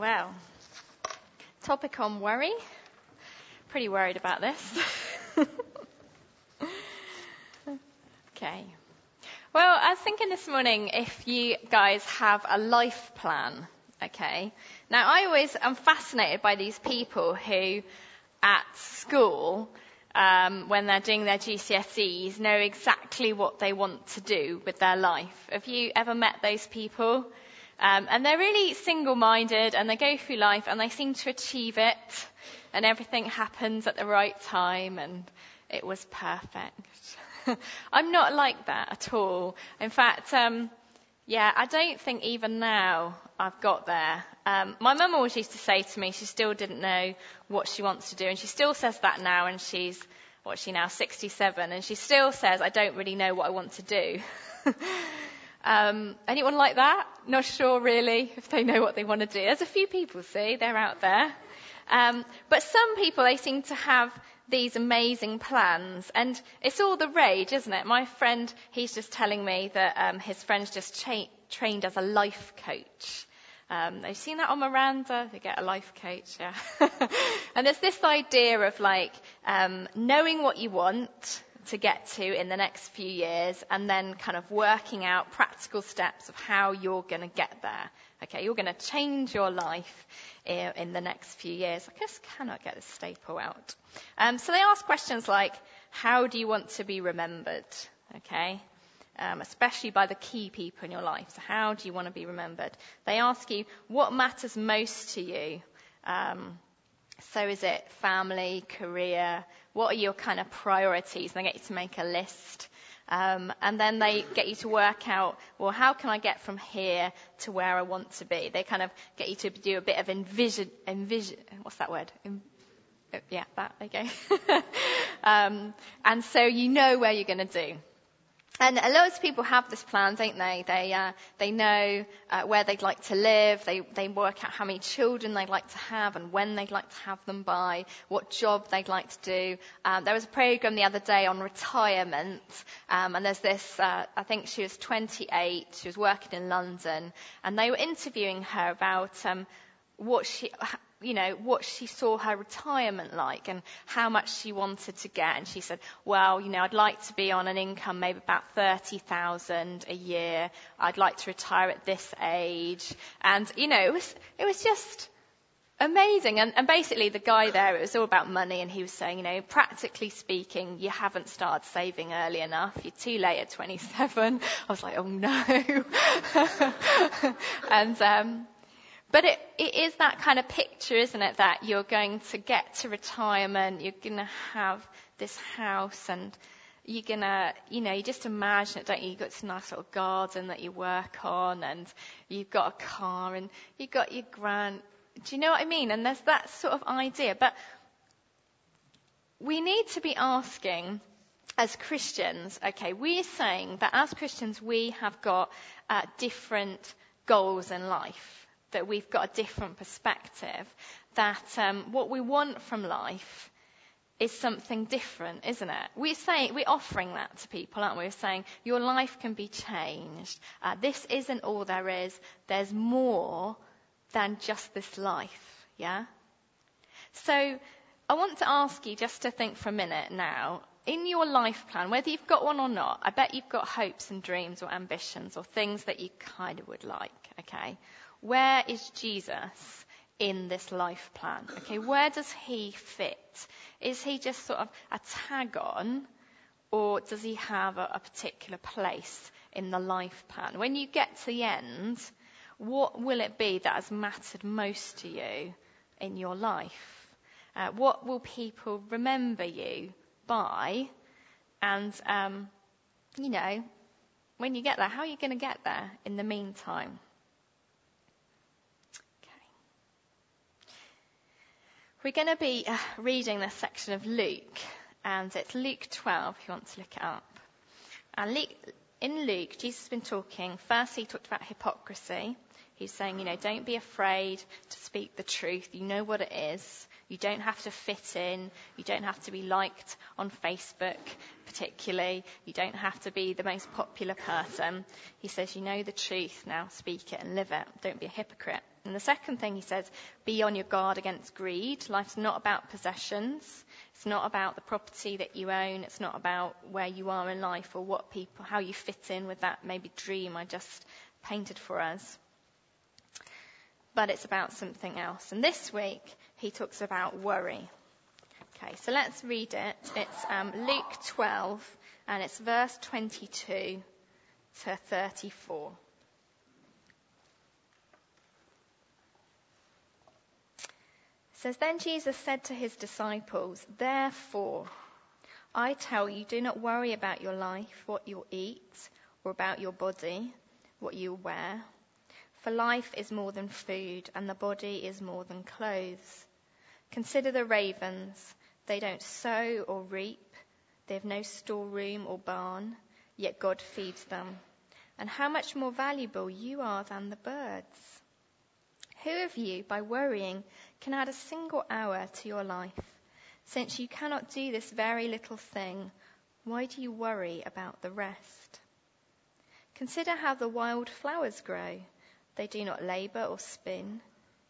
Well, topic on worry. Pretty worried about this. okay. Well, I was thinking this morning if you guys have a life plan, okay? Now, I always am fascinated by these people who, at school, um, when they're doing their GCSEs, know exactly what they want to do with their life. Have you ever met those people? Um, and they're really single-minded and they go through life and they seem to achieve it and everything happens at the right time and it was perfect. I'm not like that at all. In fact, um, yeah, I don't think even now I've got there. Um, my mum always used to say to me she still didn't know what she wants to do, and she still says that now, and she's what she now 67, and she still says I don't really know what I want to do. Um, anyone like that? Not sure really if they know what they want to do. There's a few people, see, they're out there. Um, but some people, they seem to have these amazing plans, and it's all the rage, isn't it? My friend, he's just telling me that um, his friend's just cha- trained as a life coach. Um, they've seen that on Miranda. They get a life coach, yeah. and there's this idea of like um, knowing what you want, to get to in the next few years and then kind of working out practical steps of how you're going to get there. Okay, you're going to change your life in the next few years. I just cannot get this staple out. Um, so they ask questions like, how do you want to be remembered? Okay, um, especially by the key people in your life. So how do you want to be remembered? They ask you, what matters most to you? Um, so is it family, career? What are your kind of priorities? And they get you to make a list. Um, and then they get you to work out, well, how can I get from here to where I want to be? They kind of get you to do a bit of envision, envision, what's that word? yeah, that, there you go. um, and so you know where you're going to do. And a lot of people have this plan, don't they? They, uh, they know uh, where they'd like to live. They, they work out how many children they'd like to have and when they'd like to have them by, what job they'd like to do. Um, there was a program the other day on retirement, um, and there's this, uh, I think she was 28, she was working in London, and they were interviewing her about um, what she, you know, what she saw her retirement like and how much she wanted to get. And she said, well, you know, I'd like to be on an income maybe about 30,000 a year. I'd like to retire at this age. And, you know, it was, it was just amazing. And, and basically the guy there, it was all about money and he was saying, you know, practically speaking, you haven't started saving early enough. You're too late at 27. I was like, oh no. and, um, but it, it is that kind of picture, isn't it, that you're going to get to retirement, you're going to have this house and you're going to, you know, you just imagine it, don't you? You've got this nice little garden that you work on and you've got a car and you've got your grand, do you know what I mean? And there's that sort of idea. But we need to be asking as Christians, okay, we're saying that as Christians we have got uh, different goals in life that we've got a different perspective, that um, what we want from life is something different, isn't it? We're we're offering that to people, aren't we? We're saying your life can be changed. Uh, this isn't all there is. There's more than just this life. Yeah? So, I want to ask you just to think for a minute now. In your life plan, whether you've got one or not, I bet you've got hopes and dreams or ambitions or things that you kind of would like, okay? Where is Jesus in this life plan? Okay, where does he fit? Is he just sort of a tag on, or does he have a, a particular place in the life plan? When you get to the end, what will it be that has mattered most to you in your life? Uh, what will people remember you by? And, um, you know, when you get there, how are you going to get there in the meantime? We're going to be uh, reading this section of Luke, and it's Luke 12 if you want to look it up. And Luke, in Luke, Jesus has been talking, first he talked about hypocrisy. He's saying, you know, don't be afraid to speak the truth. You know what it is. You don't have to fit in. You don't have to be liked on Facebook, particularly. You don't have to be the most popular person. He says, You know the truth, now speak it and live it. Don't be a hypocrite. And the second thing he says, be on your guard against greed. Life's not about possessions. It's not about the property that you own. It's not about where you are in life or what people, how you fit in with that maybe dream I just painted for us. But it's about something else. And this week, he talks about worry. Okay, so let's read it. It's um, Luke 12, and it's verse 22 to 34. Says, Then Jesus said to his disciples, Therefore, I tell you, do not worry about your life, what you'll eat, or about your body, what you'll wear. For life is more than food, and the body is more than clothes. Consider the ravens. They don't sow or reap, they have no storeroom or barn, yet God feeds them. And how much more valuable you are than the birds. Who of you, by worrying, can add a single hour to your life? Since you cannot do this very little thing, why do you worry about the rest? Consider how the wild flowers grow. They do not labor or spin.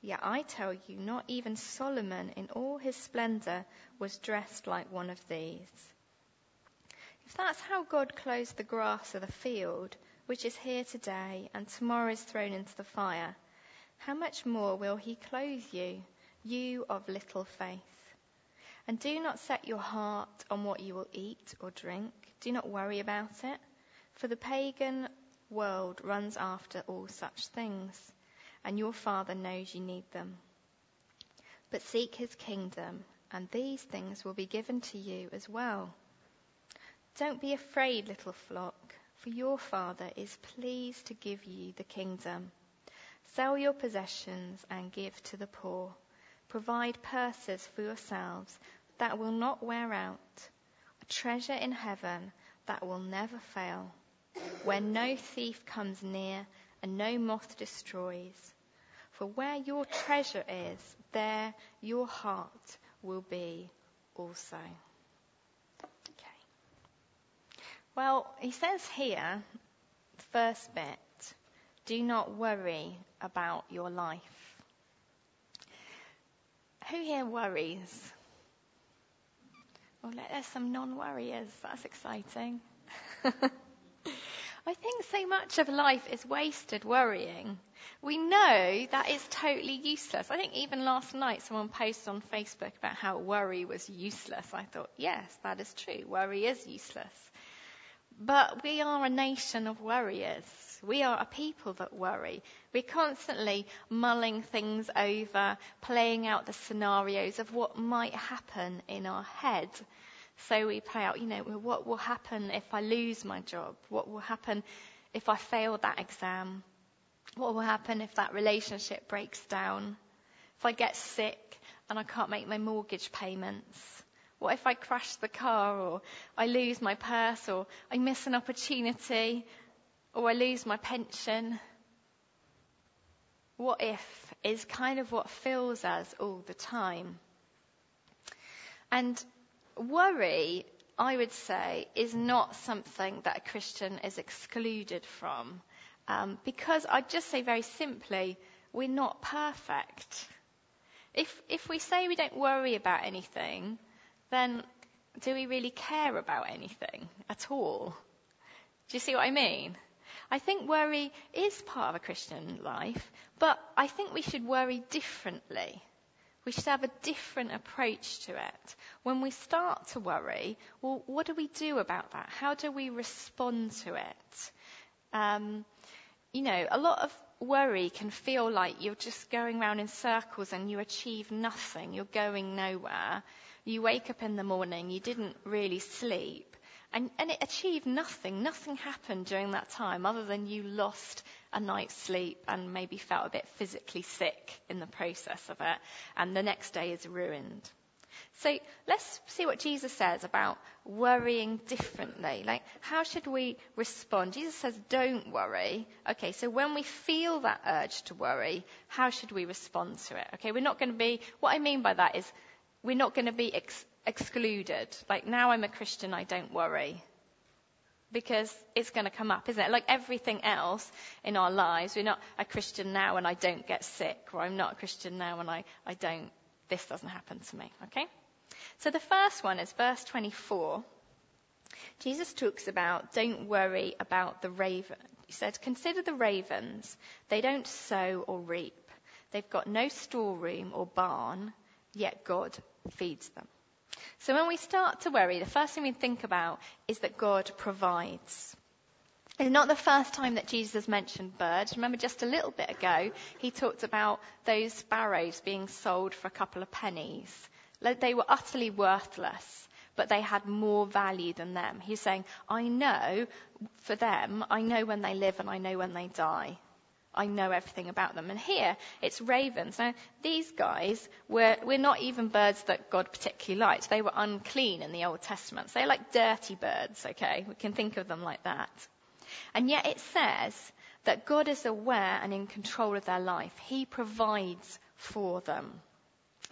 Yet I tell you, not even Solomon in all his splendor was dressed like one of these. If that's how God clothes the grass of the field, which is here today and tomorrow is thrown into the fire, how much more will he clothe you, you of little faith? And do not set your heart on what you will eat or drink. Do not worry about it, for the pagan world runs after all such things, and your Father knows you need them. But seek his kingdom, and these things will be given to you as well. Don't be afraid, little flock, for your Father is pleased to give you the kingdom. Sell your possessions and give to the poor. Provide purses for yourselves that will not wear out, a treasure in heaven that will never fail, where no thief comes near and no moth destroys. For where your treasure is, there your heart will be also. Okay. Well, he says here, first bit, do not worry about your life. Who here worries? Well, there's some non worriers. That's exciting. I think so much of life is wasted worrying. We know that is totally useless. I think even last night someone posted on Facebook about how worry was useless. I thought, yes, that is true. Worry is useless. But we are a nation of worriers. We are a people that worry. We're constantly mulling things over, playing out the scenarios of what might happen in our head. So we play out, you know, what will happen if I lose my job? What will happen if I fail that exam? What will happen if that relationship breaks down? If I get sick and I can't make my mortgage payments? What if I crash the car or I lose my purse or I miss an opportunity or I lose my pension? What if is kind of what fills us all the time. And worry, I would say, is not something that a Christian is excluded from. Um, because I'd just say very simply, we're not perfect. If, if we say we don't worry about anything, then do we really care about anything at all? Do you see what I mean? I think worry is part of a Christian life, but I think we should worry differently. We should have a different approach to it. When we start to worry, well, what do we do about that? How do we respond to it? Um, you know, a lot of worry can feel like you're just going around in circles and you achieve nothing. You're going nowhere. You wake up in the morning, you didn't really sleep, and, and it achieved nothing. Nothing happened during that time other than you lost a night's sleep and maybe felt a bit physically sick in the process of it, and the next day is ruined. So let's see what Jesus says about worrying differently. Like, how should we respond? Jesus says, don't worry. Okay, so when we feel that urge to worry, how should we respond to it? Okay, we're not going to be, what I mean by that is we're not going to be ex- excluded. Like now I'm a Christian, I don't worry. Because it's going to come up, isn't it? Like everything else in our lives, we're not a Christian now and I don't get sick, or I'm not a Christian now and I, I don't, this doesn't happen to me, okay? So the first one is verse 24. Jesus talks about don't worry about the raven. He said, consider the ravens. They don't sow or reap. They've got no storeroom or barn, yet God feeds them. So when we start to worry, the first thing we think about is that God provides. It's not the first time that Jesus has mentioned birds. Remember just a little bit ago, he talked about those sparrows being sold for a couple of pennies. They were utterly worthless, but they had more value than them. He's saying, I know for them, I know when they live and I know when they die. I know everything about them. And here, it's ravens. Now, these guys were, were not even birds that God particularly liked. They were unclean in the Old Testament. So they're like dirty birds, okay? We can think of them like that. And yet it says that God is aware and in control of their life. He provides for them.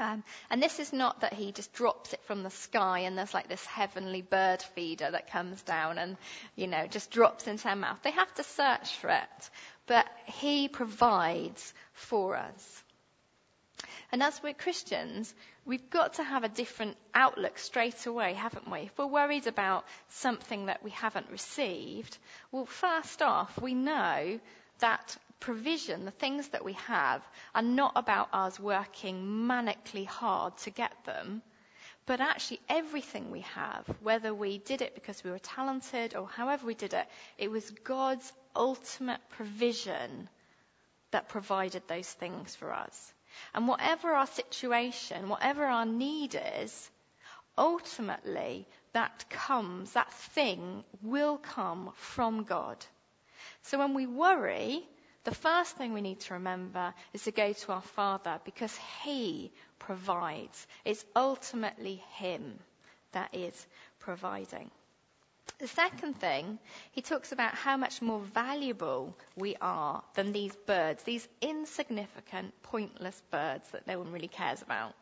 Um, and this is not that he just drops it from the sky and there's like this heavenly bird feeder that comes down and, you know, just drops into their mouth. They have to search for it but He provides for us. And as we're Christians, we've got to have a different outlook straight away, haven't we? If we're worried about something that we haven't received, well, first off, we know that provision, the things that we have, are not about us working manically hard to get them, but actually everything we have, whether we did it because we were talented or however we did it, it was God's ultimate provision that provided those things for us. And whatever our situation, whatever our need is, ultimately that comes, that thing will come from God. So when we worry, the first thing we need to remember is to go to our Father because He provides. It's ultimately Him that is providing. The second thing, he talks about how much more valuable we are than these birds, these insignificant, pointless birds that no one really cares about.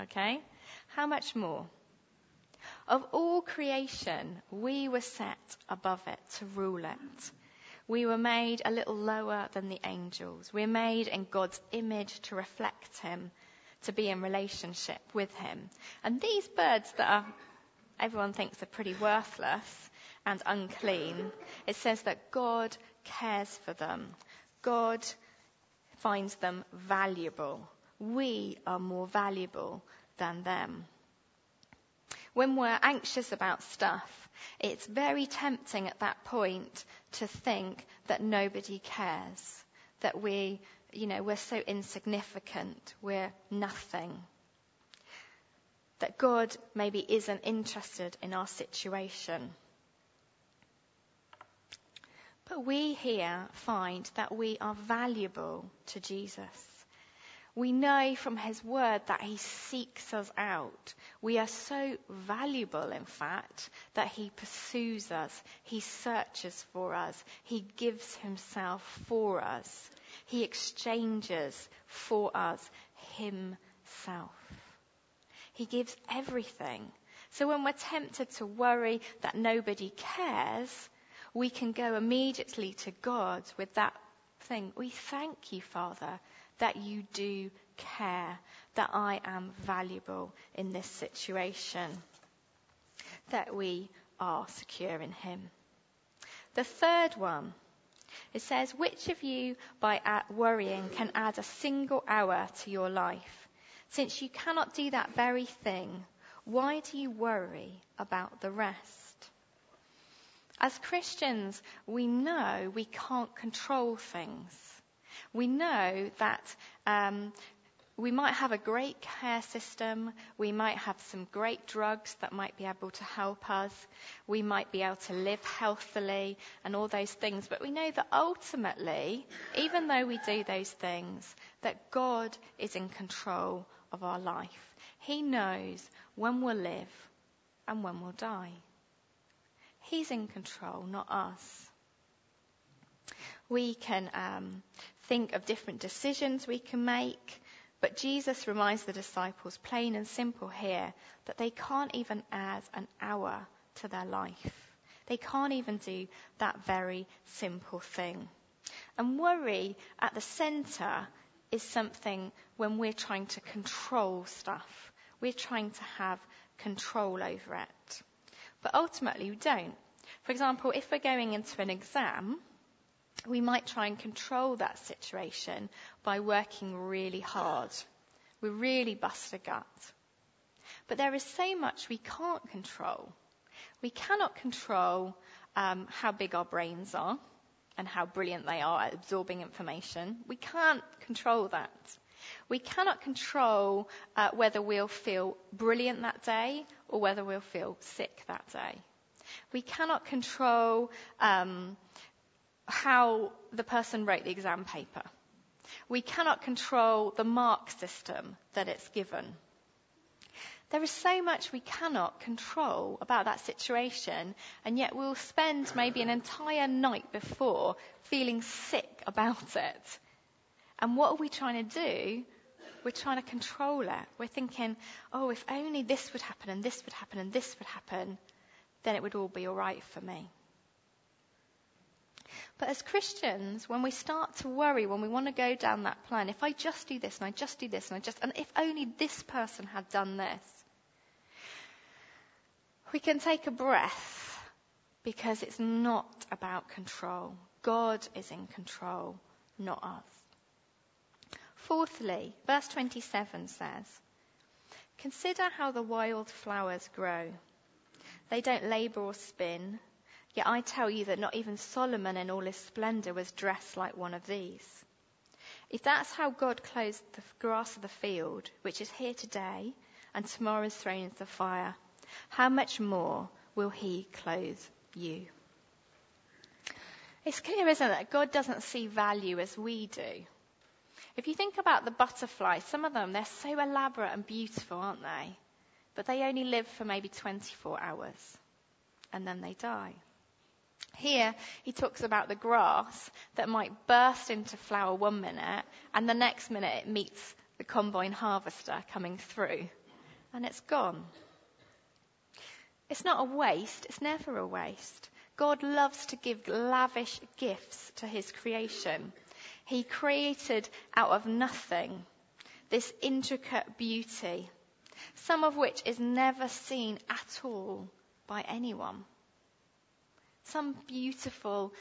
Okay? How much more? Of all creation, we were set above it to rule it. We were made a little lower than the angels. We're made in God's image to reflect Him, to be in relationship with Him. And these birds that are, everyone thinks are pretty worthless, and unclean, it says that God cares for them. God finds them valuable. We are more valuable than them. When we're anxious about stuff, it's very tempting at that point to think that nobody cares, that we, you know, we're so insignificant, we're nothing. That God maybe isn't interested in our situation. But we here find that we are valuable to Jesus. We know from his word that he seeks us out. We are so valuable, in fact, that he pursues us. He searches for us. He gives himself for us. He exchanges for us himself. He gives everything. So when we're tempted to worry that nobody cares, we can go immediately to God with that thing. We thank you, Father, that you do care, that I am valuable in this situation, that we are secure in Him. The third one, it says, which of you by worrying can add a single hour to your life? Since you cannot do that very thing, why do you worry about the rest? As Christians, we know we can't control things. We know that um, we might have a great care system. We might have some great drugs that might be able to help us. We might be able to live healthily and all those things. But we know that ultimately, even though we do those things, that God is in control of our life. He knows when we'll live and when we'll die. He's in control, not us. We can um, think of different decisions we can make. But Jesus reminds the disciples, plain and simple here, that they can't even add an hour to their life. They can't even do that very simple thing. And worry at the center is something when we're trying to control stuff. We're trying to have control over it. But ultimately we don't. For example, if we're going into an exam, we might try and control that situation by working really hard. We really bust a gut. But there is so much we can't control. We cannot control um, how big our brains are and how brilliant they are at absorbing information. We can't control that. We cannot control uh, whether we'll feel brilliant that day or whether we'll feel sick that day. We cannot control um, how the person wrote the exam paper. We cannot control the mark system that it's given. There is so much we cannot control about that situation, and yet we'll spend maybe an entire night before feeling sick about it. And what are we trying to do? We're trying to control it. We're thinking, oh, if only this would happen, and this would happen, and this would happen, then it would all be all right for me. But as Christians, when we start to worry, when we want to go down that plan, if I just do this and I just do this and I just, and if only this person had done this, we can take a breath because it's not about control. God is in control, not us. Fourthly, verse 27 says, Consider how the wild flowers grow. They don't labor or spin. Yet I tell you that not even Solomon in all his splendor was dressed like one of these. If that's how God clothes the grass of the field, which is here today and tomorrow is thrown into the fire, how much more will he clothe you? It's clear, isn't it, that God doesn't see value as we do. If you think about the butterflies, some of them, they're so elaborate and beautiful, aren't they? But they only live for maybe 24 hours and then they die. Here, he talks about the grass that might burst into flower one minute, and the next minute it meets the combine harvester coming through, and it's gone. It's not a waste, it's never a waste. God loves to give lavish gifts to his creation. He created out of nothing this intricate beauty, some of which is never seen at all by anyone some beautiful,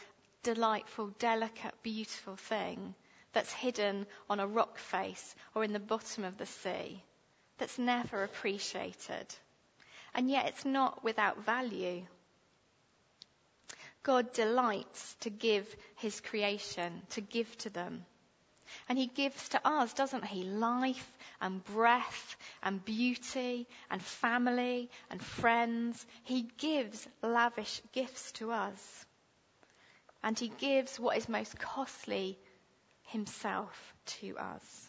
delightful, delicate, beautiful thing that's hidden on a rock face or in the bottom of the sea that's never appreciated. And yet it's not without value. God delights to give his creation, to give to them. And he gives to us, doesn't he? Life and breath and beauty and family and friends. He gives lavish gifts to us. And he gives what is most costly himself to us.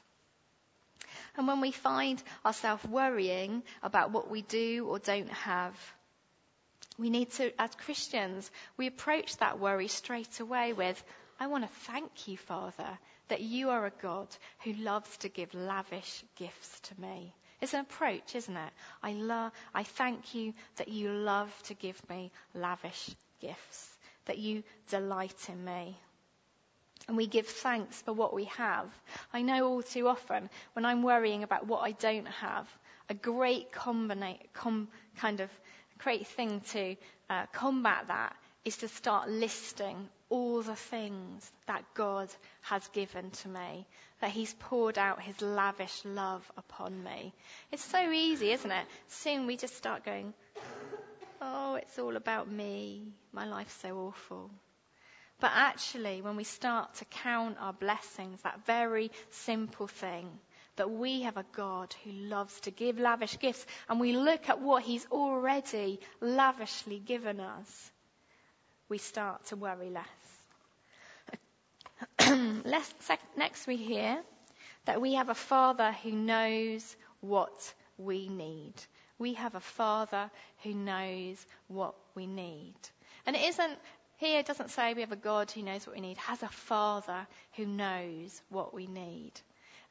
And when we find ourselves worrying about what we do or don't have, we need to, as Christians, we approach that worry straight away with, I want to thank you, Father, that you are a God who loves to give lavish gifts to me. It's an approach, isn't it? I love, I thank you that you love to give me lavish gifts, that you delight in me. And we give thanks for what we have. I know all too often when I'm worrying about what I don't have, a great combina- com- kind of great thing to uh, combat that is to start listing all the things that God has given to me, that He's poured out His lavish love upon me. It's so easy, isn't it? Soon we just start going, oh, it's all about me. My life's so awful. But actually, when we start to count our blessings, that very simple thing, that we have a God who loves to give lavish gifts, and we look at what He's already lavishly given us, we start to worry less. Next, we hear that we have a Father who knows what we need. We have a Father who knows what we need. And it isn't, here it doesn't say we have a God who knows what we need, has a Father who knows what we need.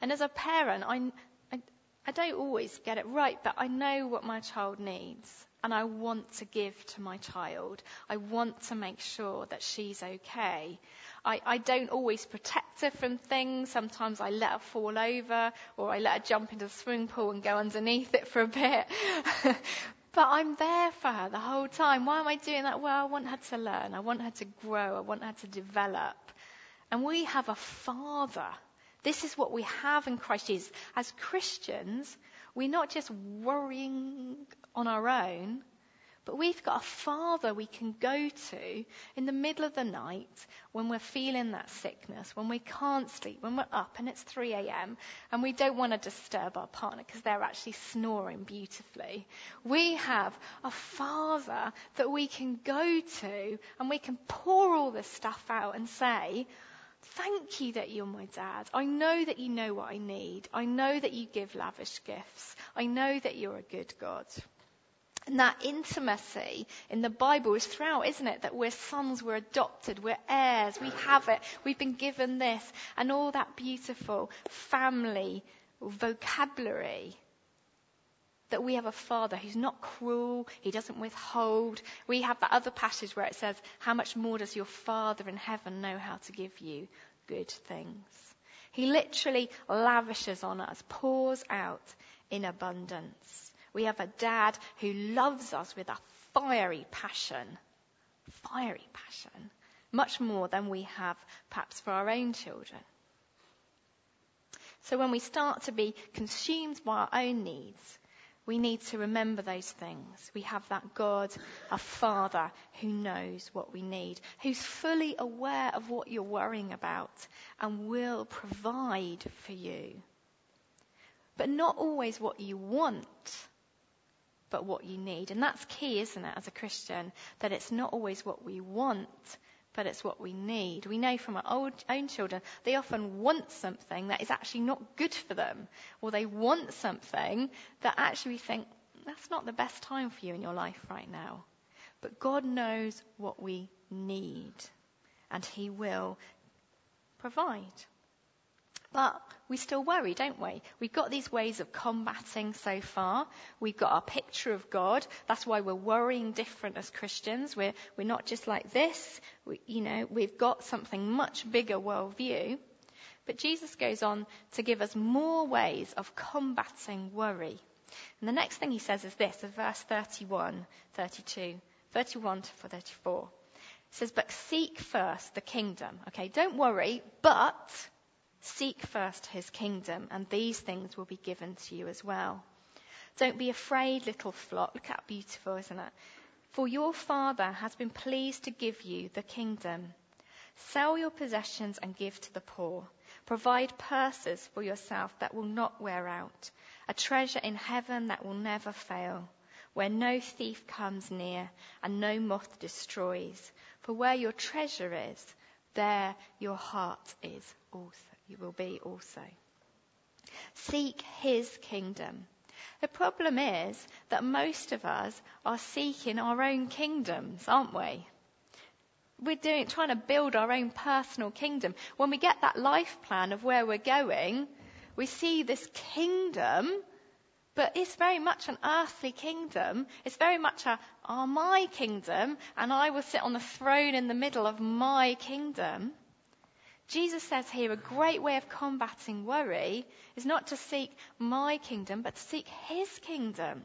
And as a parent, I, I, I don't always get it right, but I know what my child needs. And I want to give to my child. I want to make sure that she's okay. I, I don't always protect her from things. Sometimes I let her fall over or I let her jump into the swimming pool and go underneath it for a bit. but I'm there for her the whole time. Why am I doing that? Well, I want her to learn. I want her to grow. I want her to develop. And we have a father. This is what we have in Christ Jesus. As Christians, we're not just worrying on our own. But we've got a father we can go to in the middle of the night when we're feeling that sickness, when we can't sleep, when we're up and it's 3 a.m. and we don't want to disturb our partner because they're actually snoring beautifully. We have a father that we can go to and we can pour all this stuff out and say, Thank you that you're my dad. I know that you know what I need. I know that you give lavish gifts. I know that you're a good God. And that intimacy in the Bible is throughout, isn't it? That we're sons, we're adopted, we're heirs, we have it, we've been given this, and all that beautiful family vocabulary. That we have a father who's not cruel, he doesn't withhold. We have that other passage where it says, How much more does your Father in heaven know how to give you good things? He literally lavishes on us, pours out in abundance. We have a dad who loves us with a fiery passion. Fiery passion. Much more than we have perhaps for our own children. So when we start to be consumed by our own needs, we need to remember those things. We have that God, a Father who knows what we need, who's fully aware of what you're worrying about and will provide for you. But not always what you want, but what you need. And that's key, isn't it, as a Christian, that it's not always what we want, but it's what we need. We know from our own children, they often want something that is actually not good for them, or they want something that actually we think, that's not the best time for you in your life right now. But God knows what we need, and He will provide. But we still worry, don't we? We've got these ways of combating so far. We've got our picture of God. That's why we're worrying different as Christians. We're, we're not just like this. We, you know, we've got something much bigger worldview. But Jesus goes on to give us more ways of combating worry. And the next thing he says is this, of verse 31, 32, 31 to 34. It says, but seek first the kingdom. Okay, don't worry, but Seek first his kingdom, and these things will be given to you as well. Don't be afraid, little flock. Look how beautiful, isn't it? For your Father has been pleased to give you the kingdom. Sell your possessions and give to the poor. Provide purses for yourself that will not wear out, a treasure in heaven that will never fail, where no thief comes near and no moth destroys. For where your treasure is, there your heart is also you will be also. Seek his kingdom. The problem is that most of us are seeking our own kingdoms, aren't we? We're doing, trying to build our own personal kingdom. When we get that life plan of where we're going, we see this kingdom, but it's very much an earthly kingdom. It's very much a, oh, my kingdom, and I will sit on the throne in the middle of my kingdom. Jesus says here a great way of combating worry is not to seek my kingdom, but to seek his kingdom.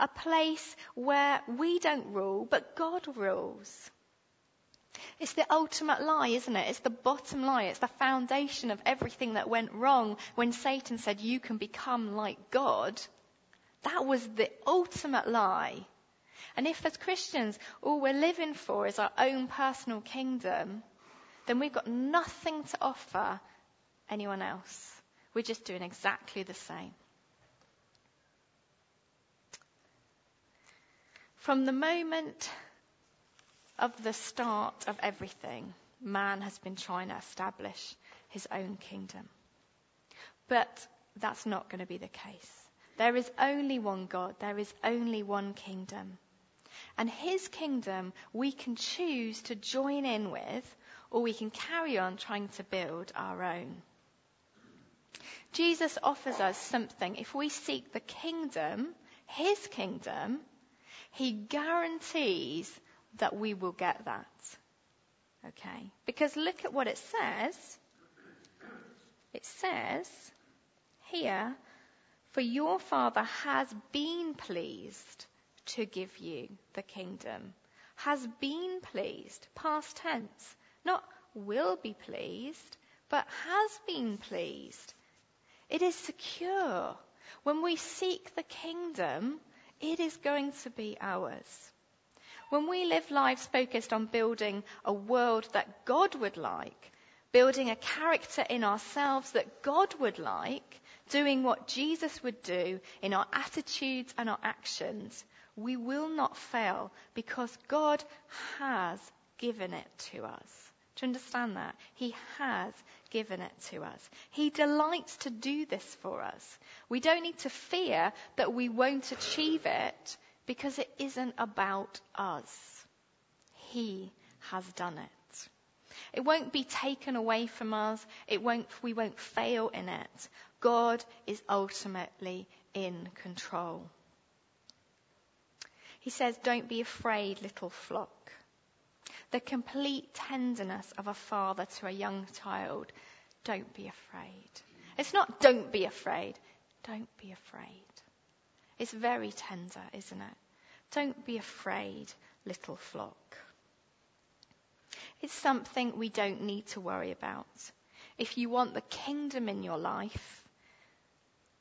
A place where we don't rule, but God rules. It's the ultimate lie, isn't it? It's the bottom lie. It's the foundation of everything that went wrong when Satan said you can become like God. That was the ultimate lie. And if as Christians all we're living for is our own personal kingdom, then we've got nothing to offer anyone else. We're just doing exactly the same. From the moment of the start of everything, man has been trying to establish his own kingdom. But that's not going to be the case. There is only one God. There is only one kingdom. And his kingdom we can choose to join in with or we can carry on trying to build our own. Jesus offers us something. If we seek the kingdom, his kingdom, he guarantees that we will get that. Okay? Because look at what it says. It says here, for your Father has been pleased to give you the kingdom. Has been pleased, past tense. Not will be pleased, but has been pleased. It is secure. When we seek the kingdom, it is going to be ours. When we live lives focused on building a world that God would like, building a character in ourselves that God would like, doing what Jesus would do in our attitudes and our actions, we will not fail because God has given it to us. You understand that? He has given it to us. He delights to do this for us. We don't need to fear that we won't achieve it because it isn't about us. He has done it. It won't be taken away from us. It won't, we won't fail in it. God is ultimately in control. He says, don't be afraid, little flock. The complete tenderness of a father to a young child. Don't be afraid. It's not don't be afraid. Don't be afraid. It's very tender, isn't it? Don't be afraid, little flock. It's something we don't need to worry about. If you want the kingdom in your life,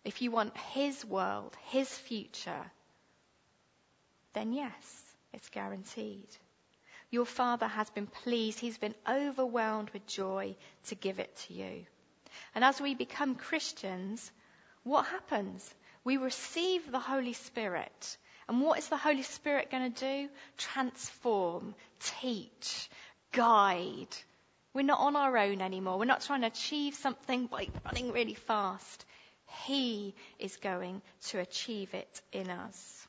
if you want His world, His future, then yes, it's guaranteed. Your Father has been pleased. He's been overwhelmed with joy to give it to you. And as we become Christians, what happens? We receive the Holy Spirit. And what is the Holy Spirit going to do? Transform, teach, guide. We're not on our own anymore. We're not trying to achieve something by running really fast. He is going to achieve it in us.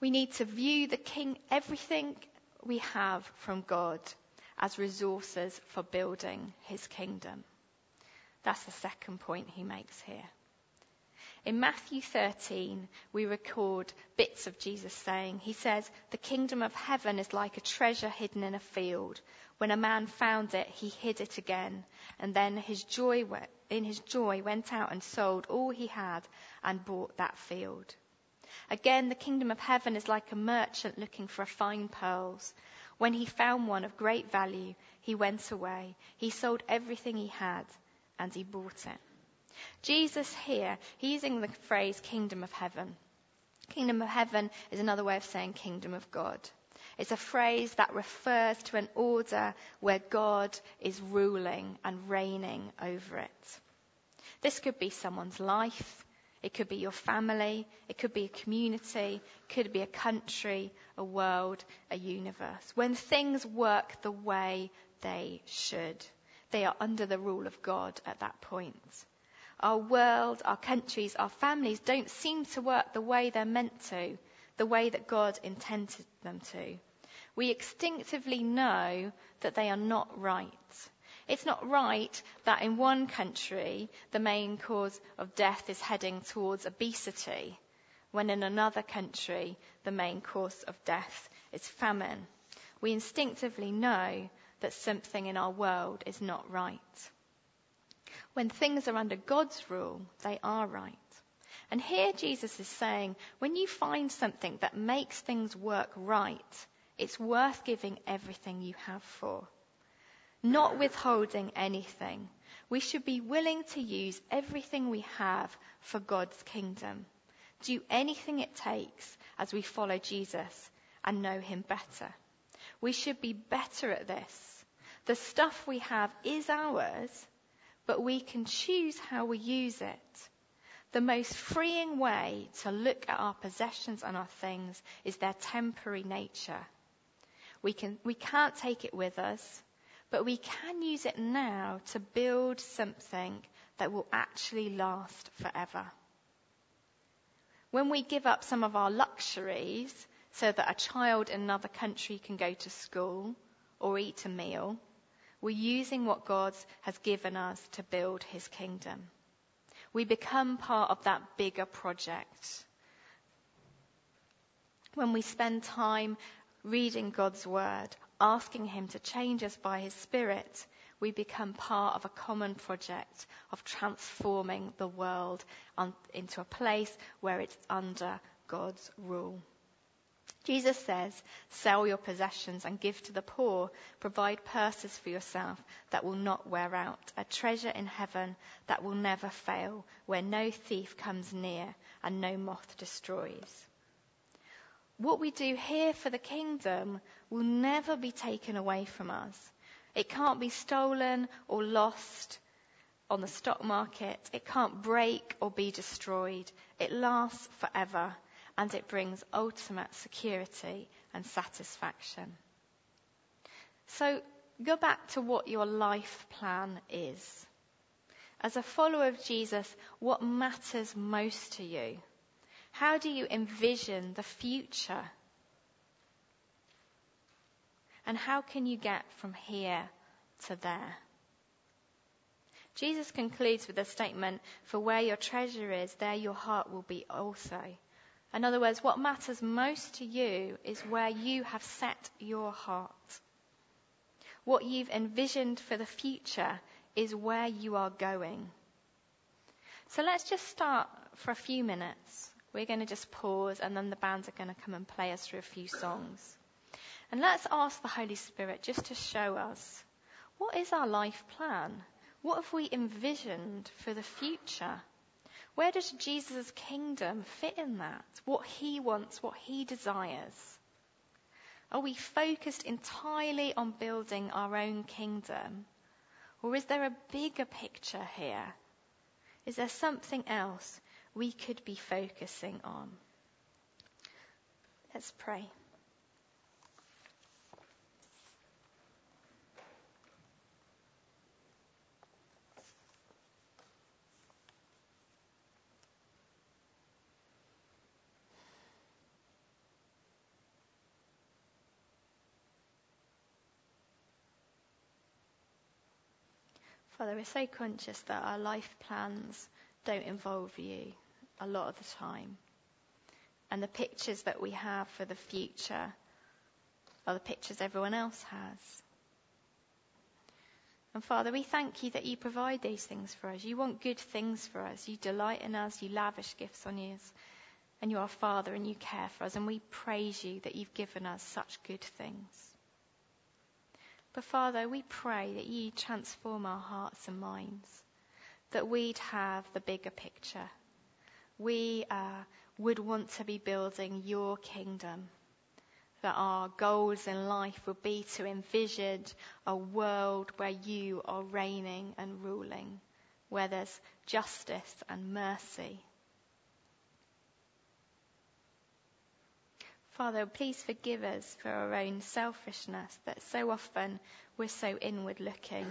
We need to view the king, everything we have from God as resources for building his kingdom. That's the second point he makes here. In Matthew 13, we record bits of Jesus saying, He says, The kingdom of heaven is like a treasure hidden in a field. When a man found it, he hid it again. And then his joy, in his joy, went out and sold all he had and bought that field. Again, the kingdom of heaven is like a merchant looking for fine pearls. When he found one of great value, he went away. He sold everything he had and he bought it. Jesus here, he's using the phrase kingdom of heaven. Kingdom of heaven is another way of saying kingdom of God. It's a phrase that refers to an order where God is ruling and reigning over it. This could be someone's life. It could be your family. It could be a community. It could be a country, a world, a universe. When things work the way they should, they are under the rule of God at that point. Our world, our countries, our families don't seem to work the way they're meant to, the way that God intended them to. We instinctively know that they are not right. It's not right that in one country the main cause of death is heading towards obesity, when in another country the main cause of death is famine. We instinctively know that something in our world is not right. When things are under God's rule, they are right. And here Jesus is saying, when you find something that makes things work right, it's worth giving everything you have for not withholding anything. We should be willing to use everything we have for God's kingdom. Do anything it takes as we follow Jesus and know him better. We should be better at this. The stuff we have is ours, but we can choose how we use it. The most freeing way to look at our possessions and our things is their temporary nature. We, can, we can't take it with us but we can use it now to build something that will actually last forever. When we give up some of our luxuries so that a child in another country can go to school or eat a meal, We're using what God has given us to build his kingdom. We become part of that bigger project. When we spend time reading God's word, asking him to change us by his spirit, we become part of a common project of transforming the world into a place where it's under God's rule. Jesus says, sell your possessions and give to the poor. Provide purses for yourself that will not wear out, a treasure in heaven that will never fail, where no thief comes near and no moth destroys. What we do here for the kingdom will never be taken away from us. It can't be stolen or lost on the stock market. It can't break or be destroyed. It lasts forever and it brings ultimate security and satisfaction. So go back to what your life plan is. As a follower of Jesus, what matters most to you? How do you envision the future and how can you get from here to there? Jesus concludes with a statement, for where your treasure is, there your heart will be also. In other words, what matters most to you is where you have set your heart. What you've envisioned for the future is where you are going. So let's just start for a few minutes. We're going to just pause and then the bands are going to come and play us through a few songs. And let's ask the Holy Spirit just to show us what is our life plan? What have we envisioned for the future? Where does Jesus' kingdom fit in that? What he wants, what he desires? Are we focused entirely on building our own kingdom? Or is there a bigger picture here? Is there something else we could be focusing on? Let's pray. Father, we're so conscious that our life plans don't involve you a lot of the time. And the pictures that we have for the future are the pictures everyone else has. And Father, we thank you that you provide these things for us. You want good things for us. You delight in us. You lavish gifts on us. And you are Father and you care for us. And we praise you that you've given us such good things. But Father, we pray that you transform our hearts and minds, that we'd have the bigger picture. We uh, would want to be building your kingdom, that our goals in life would be to envision a world where you are reigning and ruling, where there's justice and mercy Father, please forgive us for our own selfishness, that so often we're so inward looking.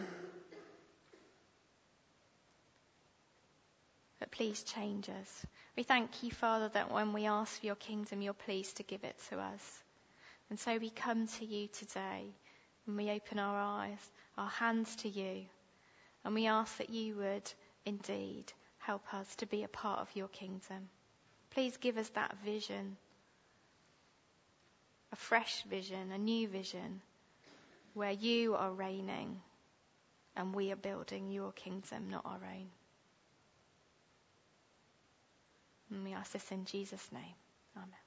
But please change us. We thank you, Father, that when we ask for your kingdom, you're pleased to give it to us. And so we come to you today and we open our eyes, our hands to you, and we ask that you would indeed help us to be a part of your kingdom. Please give us that vision a fresh vision, a new vision, where you are reigning and we are building your kingdom, not our own. And we ask this in Jesus' name. Amen.